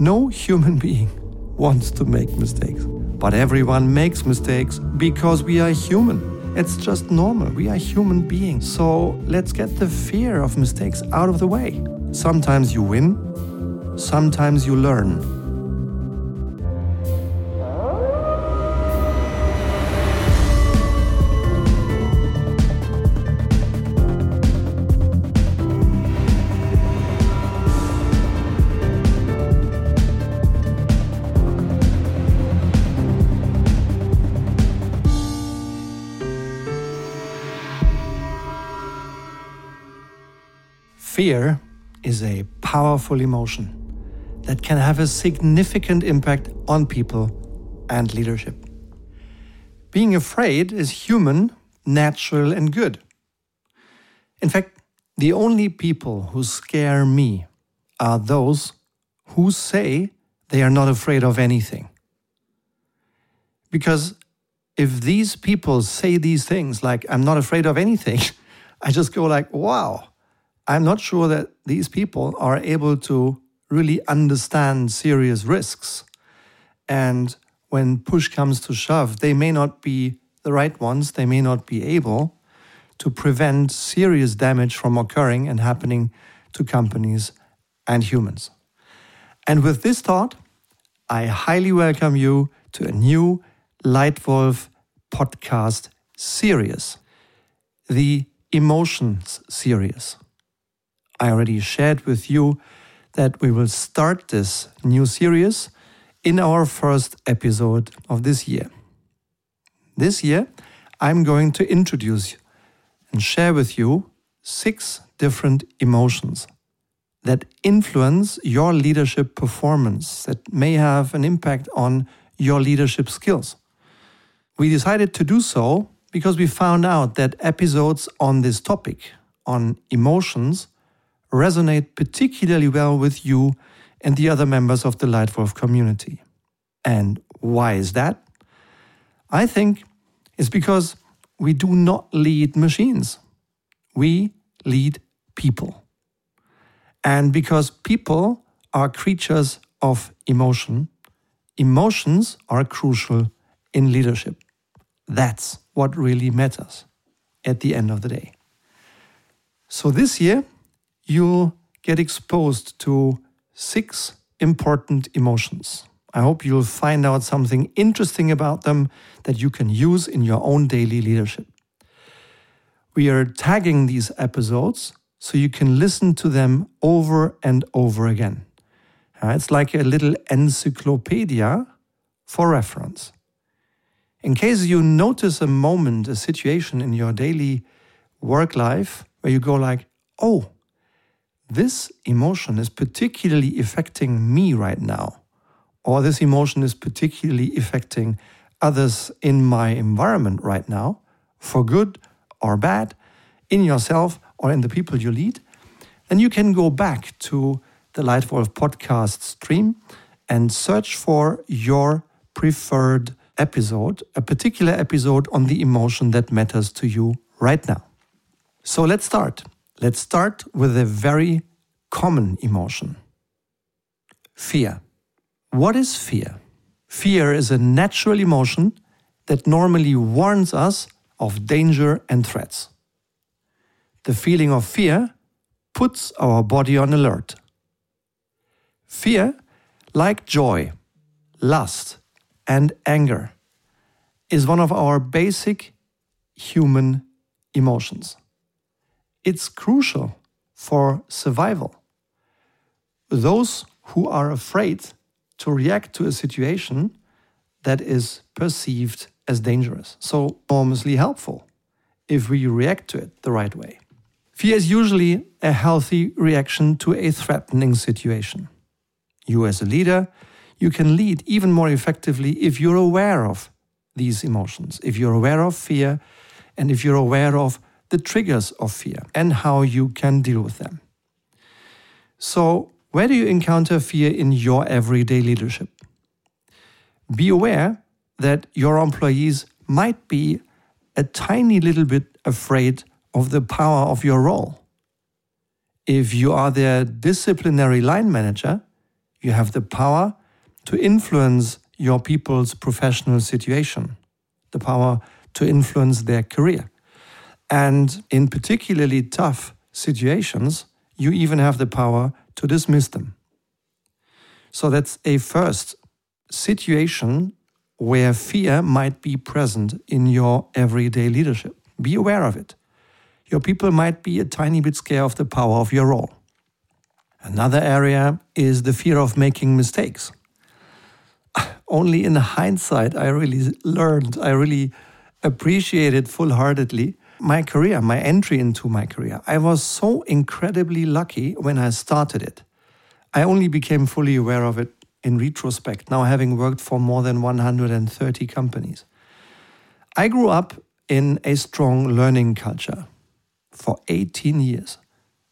No human being wants to make mistakes, but everyone makes mistakes because we are human. It's just normal. We are human beings. So let's get the fear of mistakes out of the way. Sometimes you win, sometimes you learn. Fear is a powerful emotion that can have a significant impact on people and leadership. Being afraid is human, natural, and good. In fact, the only people who scare me are those who say they are not afraid of anything. Because if these people say these things like, I'm not afraid of anything, I just go like, wow, I'm not sure that these people are able to really understand serious risks. And when push comes to shove, they may not be the right ones, they may not be able to prevent serious damage from occurring and happening to companies and humans. And with this thought, I highly welcome you to a new Leitwolf podcast series, the Emotions series. I already shared with you that we will start this new series in our first episode of this year. This year, I'm going to introduce and share with you six different emotions that influence your leadership performance, that may have an impact on your leadership skills. We decided to do so because we found out that episodes on this topic, on emotions, resonate particularly well with you and the other members of the Leitwolf community. And why is that? I think it's because we do not lead machines, we lead people. And because people are creatures of emotion, emotions are crucial in leadership. That's what really matters at the end of the day. So this year, you'll get exposed to six important emotions. I hope you'll find out something interesting about them that you can use in your own daily leadership. We are tagging these episodes so you can listen to them over and over again. Uh, it's like a little encyclopedia for reference. In case you notice a moment, a situation in your daily work life where you go like, oh, this emotion is particularly affecting me right now, or this emotion is particularly affecting others in my environment right now, for good or bad, in yourself or in the people you lead, then you can go back to the Leitwolf podcast stream and search for your preferred episode, a particular episode on the emotion that matters to you right now. So let's start. Let's start with a very common emotion fear. What is fear? Fear is a natural emotion that normally warns us of danger and threats. The feeling of fear puts our body on alert. Fear, like joy, lust, and anger, is one of our basic human emotions it's crucial for survival. Those who are afraid to react to a situation that is perceived as dangerous. So, enormously helpful if we react to it the right way. Fear is usually a healthy reaction to a threatening situation. You, as a leader, you can lead even more effectively if you're aware of these emotions, if you're aware of fear, and if you're aware of the triggers of fear and how you can deal with them. So, where do you encounter fear in your everyday leadership? Be aware that your employees might be a tiny little bit afraid of the power of your role. If you are their disciplinary line manager, You have the power to influence your people's professional situation, the power to influence their career. And in particularly tough situations, you even have the power to dismiss them. So that's a first situation where fear might be present in your everyday leadership. Be aware of it. Your people might be a tiny bit scared of the power of your role. Another area is the fear of making mistakes. Only in hindsight, I really learned, I really appreciated full heartedly my career, my entry into my career. I was so incredibly lucky when I started it. I only became fully aware of it in retrospect, now having worked for more than 130 companies. I grew up in a strong learning culture for 18 years,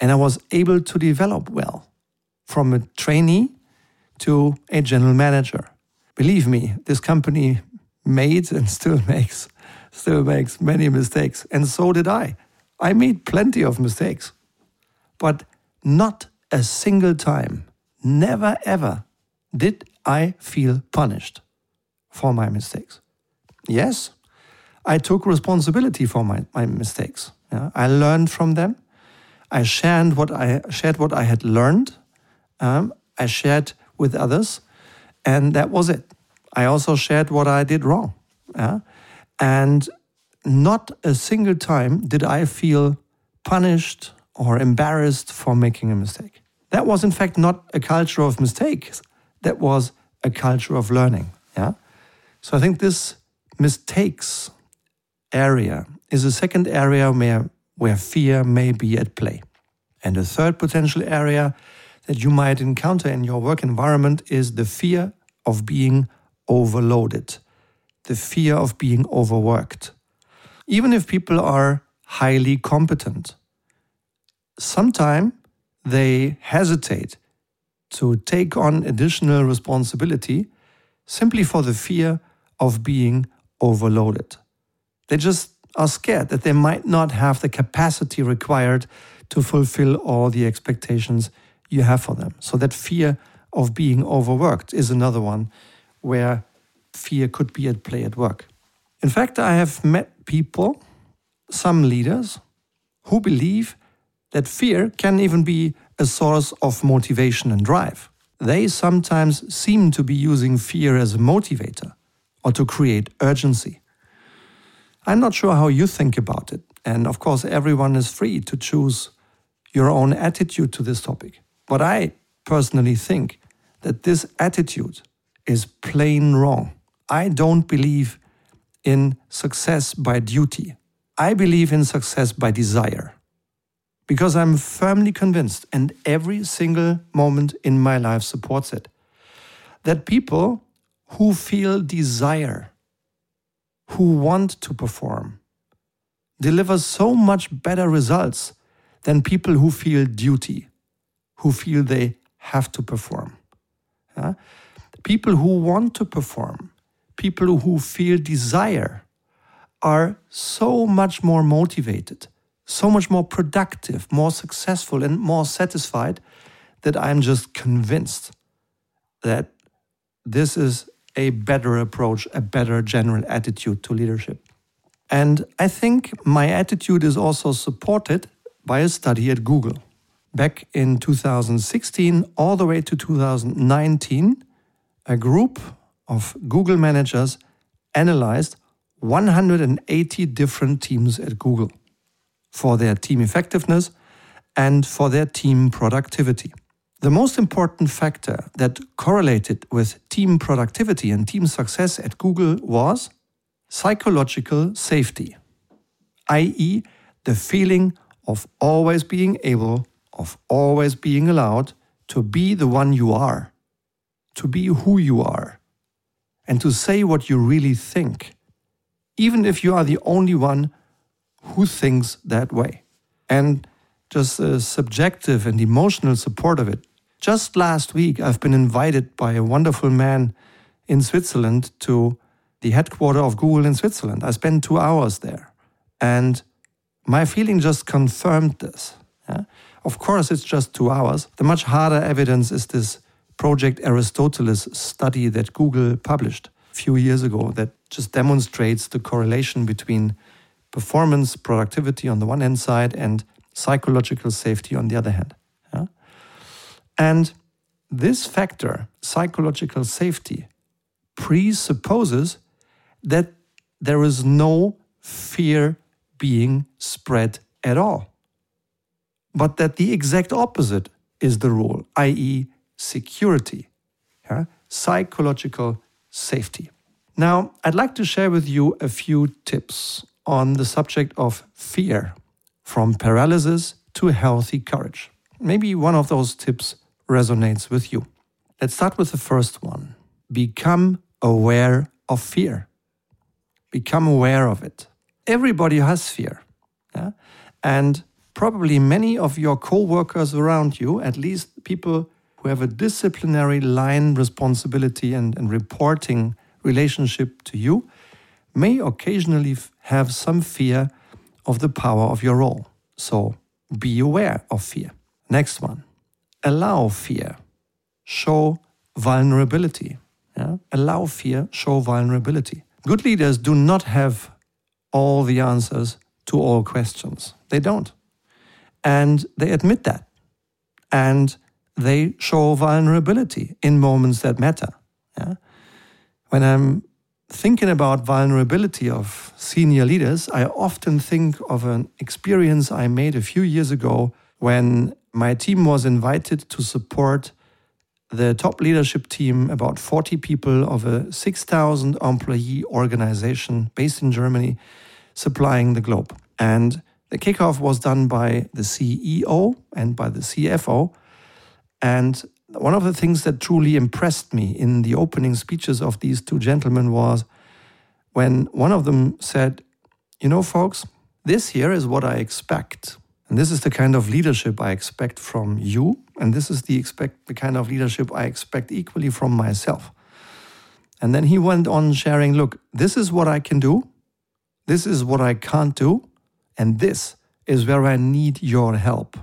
and I was able to develop well from a trainee to a general manager. Believe me, this company made and still makes still makes many mistakes, and so did I. I made plenty of mistakes, but not a single time, never ever did I feel punished for my mistakes. Yes, I took responsibility for my, my mistakes. Yeah? I learned from them. I shared what I shared what I had learned. Um, I shared with others, and that was it. I also shared what I did wrong. Yeah? And not a single time did I feel punished or embarrassed for making a mistake. That was, in fact, not a culture of mistakes. That was a culture of learning. Yeah. So I think this mistakes area is a second area where, where fear may be at play. And a third potential area that you might encounter in your work environment is the fear of being overloaded the fear of being overworked. Even if people are highly competent, sometimes they hesitate to take on additional responsibility simply for the fear of being overloaded. They just are scared that they might not have the capacity required to fulfill all the expectations you have for them. So, that fear of being overworked is another one where fear could be at play at work. In fact, I have met people, some leaders, who believe that fear can even be a source of motivation and drive. They sometimes seem to be using fear as a motivator or to create urgency. I'm not sure how you think about it, and of course, everyone is free to choose your own attitude to this topic. But I personally think that this attitude is plain wrong. I don't believe in success by duty. I believe in success by desire. Because I'm firmly convinced, and every single moment in my life supports it, that people who feel desire, who want to perform, deliver so much better results than people who feel duty, who feel they have to perform. Yeah? People who want to perform, people who feel desire are so much more motivated, so much more productive, more successful, and more satisfied that I'm just convinced that this is a better approach, a better general attitude to leadership. And I think my attitude is also supported by a study at Google. Back in 2016, all the way to 2019, a group of Google managers analyzed 180 different teams at Google for their team effectiveness and for their team productivity. The most important factor that correlated with team productivity and team success at Google was psychological safety, i.e., the feeling of always being able, of always being allowed to be the one you are, to be who you are, and to say what you really think, even if you are the only one who thinks that way. And just a subjective and emotional support of it. Just last week, I've been invited by a wonderful man in Switzerland to the headquarters of Google in Switzerland. I spent two hours there. And my feeling just confirmed this. Yeah? Of course, it's just two hours. The much harder evidence is this Project Aristoteles study that Google published a few years ago that just demonstrates the correlation between performance, productivity on the one hand side, and psychological safety on the other hand. Yeah? And this factor, psychological safety, presupposes that there is no fear being spread at all, but that the exact opposite is the rule, i.e., security, yeah? psychological safety. Now, I'd like to share with you a few tips on the subject of fear, from paralysis to healthy courage. Maybe one of those tips resonates with you. Let's start with the first one become aware of fear. Become aware of it. Everybody has fear. Yeah? And probably many of your co workers around you, at least people who have a disciplinary line responsibility and, and reporting relationship to you, may occasionally have some fear of the power of your role. So be aware of fear. Next one allow fear, show vulnerability. Yeah? Allow fear, show vulnerability. Good leaders do not have all the answers to all questions. They don't. And they admit that. And they show vulnerability in moments that matter. Yeah? When I'm thinking about vulnerability of senior leaders, I often think of an experience I made a few years ago when my team was invited to support the top leadership team, about 40 people of a 6,000 employee organization based in Germany, supplying the globe. And the kickoff was done by the CEO and by the CFO. And one of the things that truly impressed me in the opening speeches of these two gentlemen was when one of them said, You know, folks, this here is what I expect. And this is the kind of leadership I expect from you. And this is the, expect, the kind of leadership I expect equally from myself. And then he went on sharing look, this is what I can do. This is what I can't do. And this is where I need your help.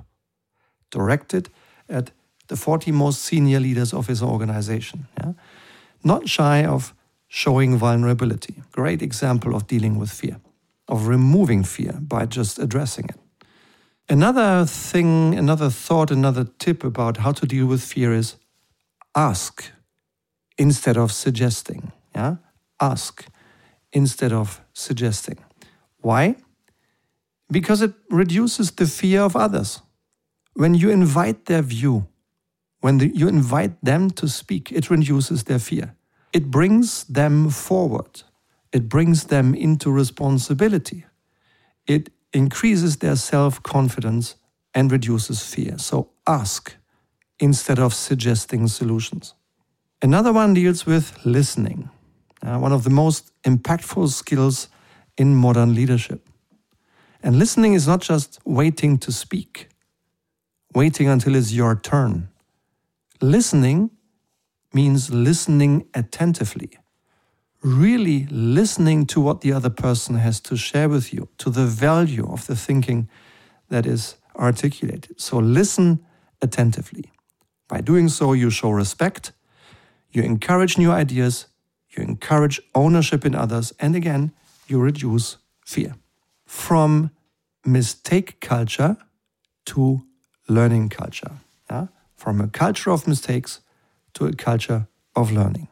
Directed at the 40 most senior leaders of his organization. Yeah? Not shy of showing vulnerability. Great example of dealing with fear, of removing fear by just addressing it. Another thing, another thought, another tip about how to deal with fear is ask instead of suggesting. Yeah? Ask instead of suggesting. Why? Because it reduces the fear of others. When you invite their view, when the, you invite them to speak, it reduces their fear. It brings them forward. It brings them into responsibility. It increases their self confidence and reduces fear. So ask instead of suggesting solutions. Another one deals with listening, uh, one of the most impactful skills in modern leadership. And listening is not just waiting to speak, waiting until it's your turn. Listening means listening attentively, really listening to what the other person has to share with you, to the value of the thinking that is articulated. So listen attentively. By doing so, you show respect, you encourage new ideas, you encourage ownership in others, and again, you reduce fear. From mistake culture to learning culture. From a culture of mistakes to a culture of learning.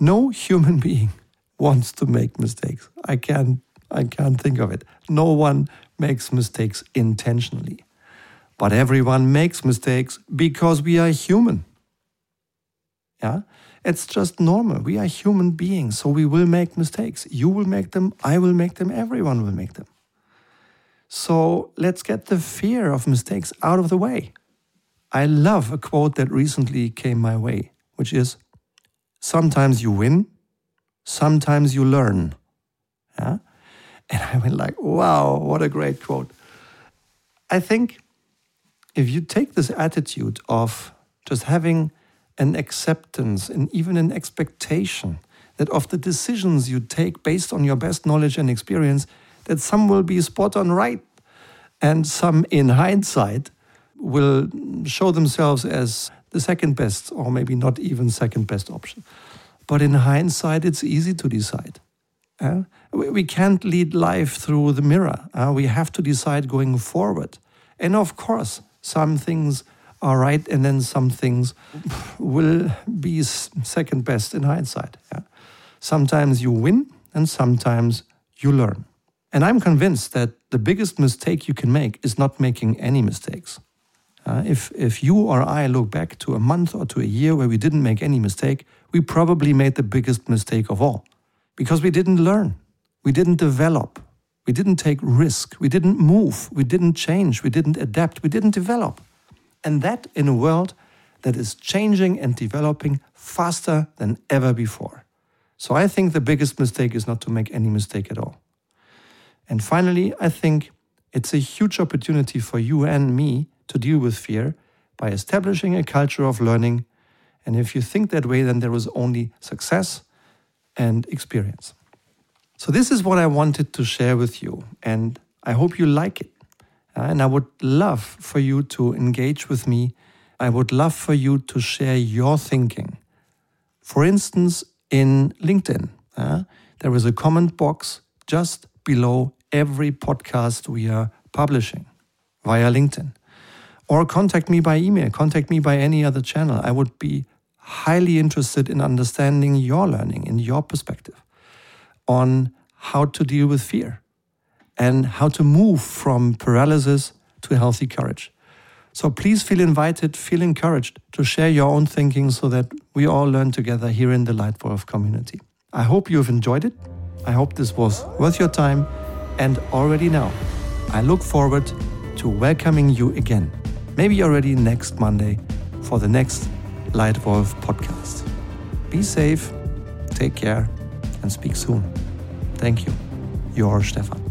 No human being wants to make mistakes. I can't, I can't think of it. No one makes mistakes intentionally. But everyone makes mistakes because we are human. Yeah? It's just normal. We are human beings, so we will make mistakes. You will make them, I will make them, everyone will make them. So let's get the fear of mistakes out of the way. I love a quote that recently came my way, which is sometimes you win, sometimes you learn. Yeah? And I went like, wow, what a great quote. I think if you take this attitude of just having an acceptance and even an expectation that of the decisions you take based on your best knowledge and experience, that some will be spot on right and some in hindsight will show themselves as the second best, or maybe not even second best option. But in hindsight, it's easy to decide. Uh, we can't lead life through the mirror. Uh, we have to decide going forward. And of course, some things are right, and then some things will be second best in hindsight. Yeah? Sometimes you win, and sometimes you learn. And I'm convinced that the biggest mistake you can make is not making any mistakes. Uh, if, if you or I look back to a month or to a year where we didn't make any mistake, we probably made the biggest mistake of all. Because we didn't learn, we didn't develop, we didn't take risk, we didn't move, we didn't change, we didn't adapt, we didn't develop. And that in a world that is changing and developing faster than ever before. So I think the biggest mistake is not to make any mistake at all. And finally, I think it's a huge opportunity for you and me to deal with fear by establishing a culture of learning. And if you think that way, then there is only success and experience. So, this is what I wanted to share with you, and I hope you like it. Uh, and I would love for you to engage with me. I would love for you to share your thinking. For instance, in LinkedIn, uh, there is a comment box just below every podcast we are publishing via LinkedIn. Or contact me by email, contact me by any other channel. I would be highly interested in understanding your learning in your perspective on how to deal with fear and how to move from paralysis to healthy courage. So please feel invited, feel encouraged to share your own thinking so that we all learn together here in the Leitwolf community. I hope you've enjoyed it. I hope this was worth your time. And already now, I look forward to welcoming you again, maybe already next Monday, for the next Leitwolf podcast. Be safe, take care, and speak soon. Thank you. Your Stefan.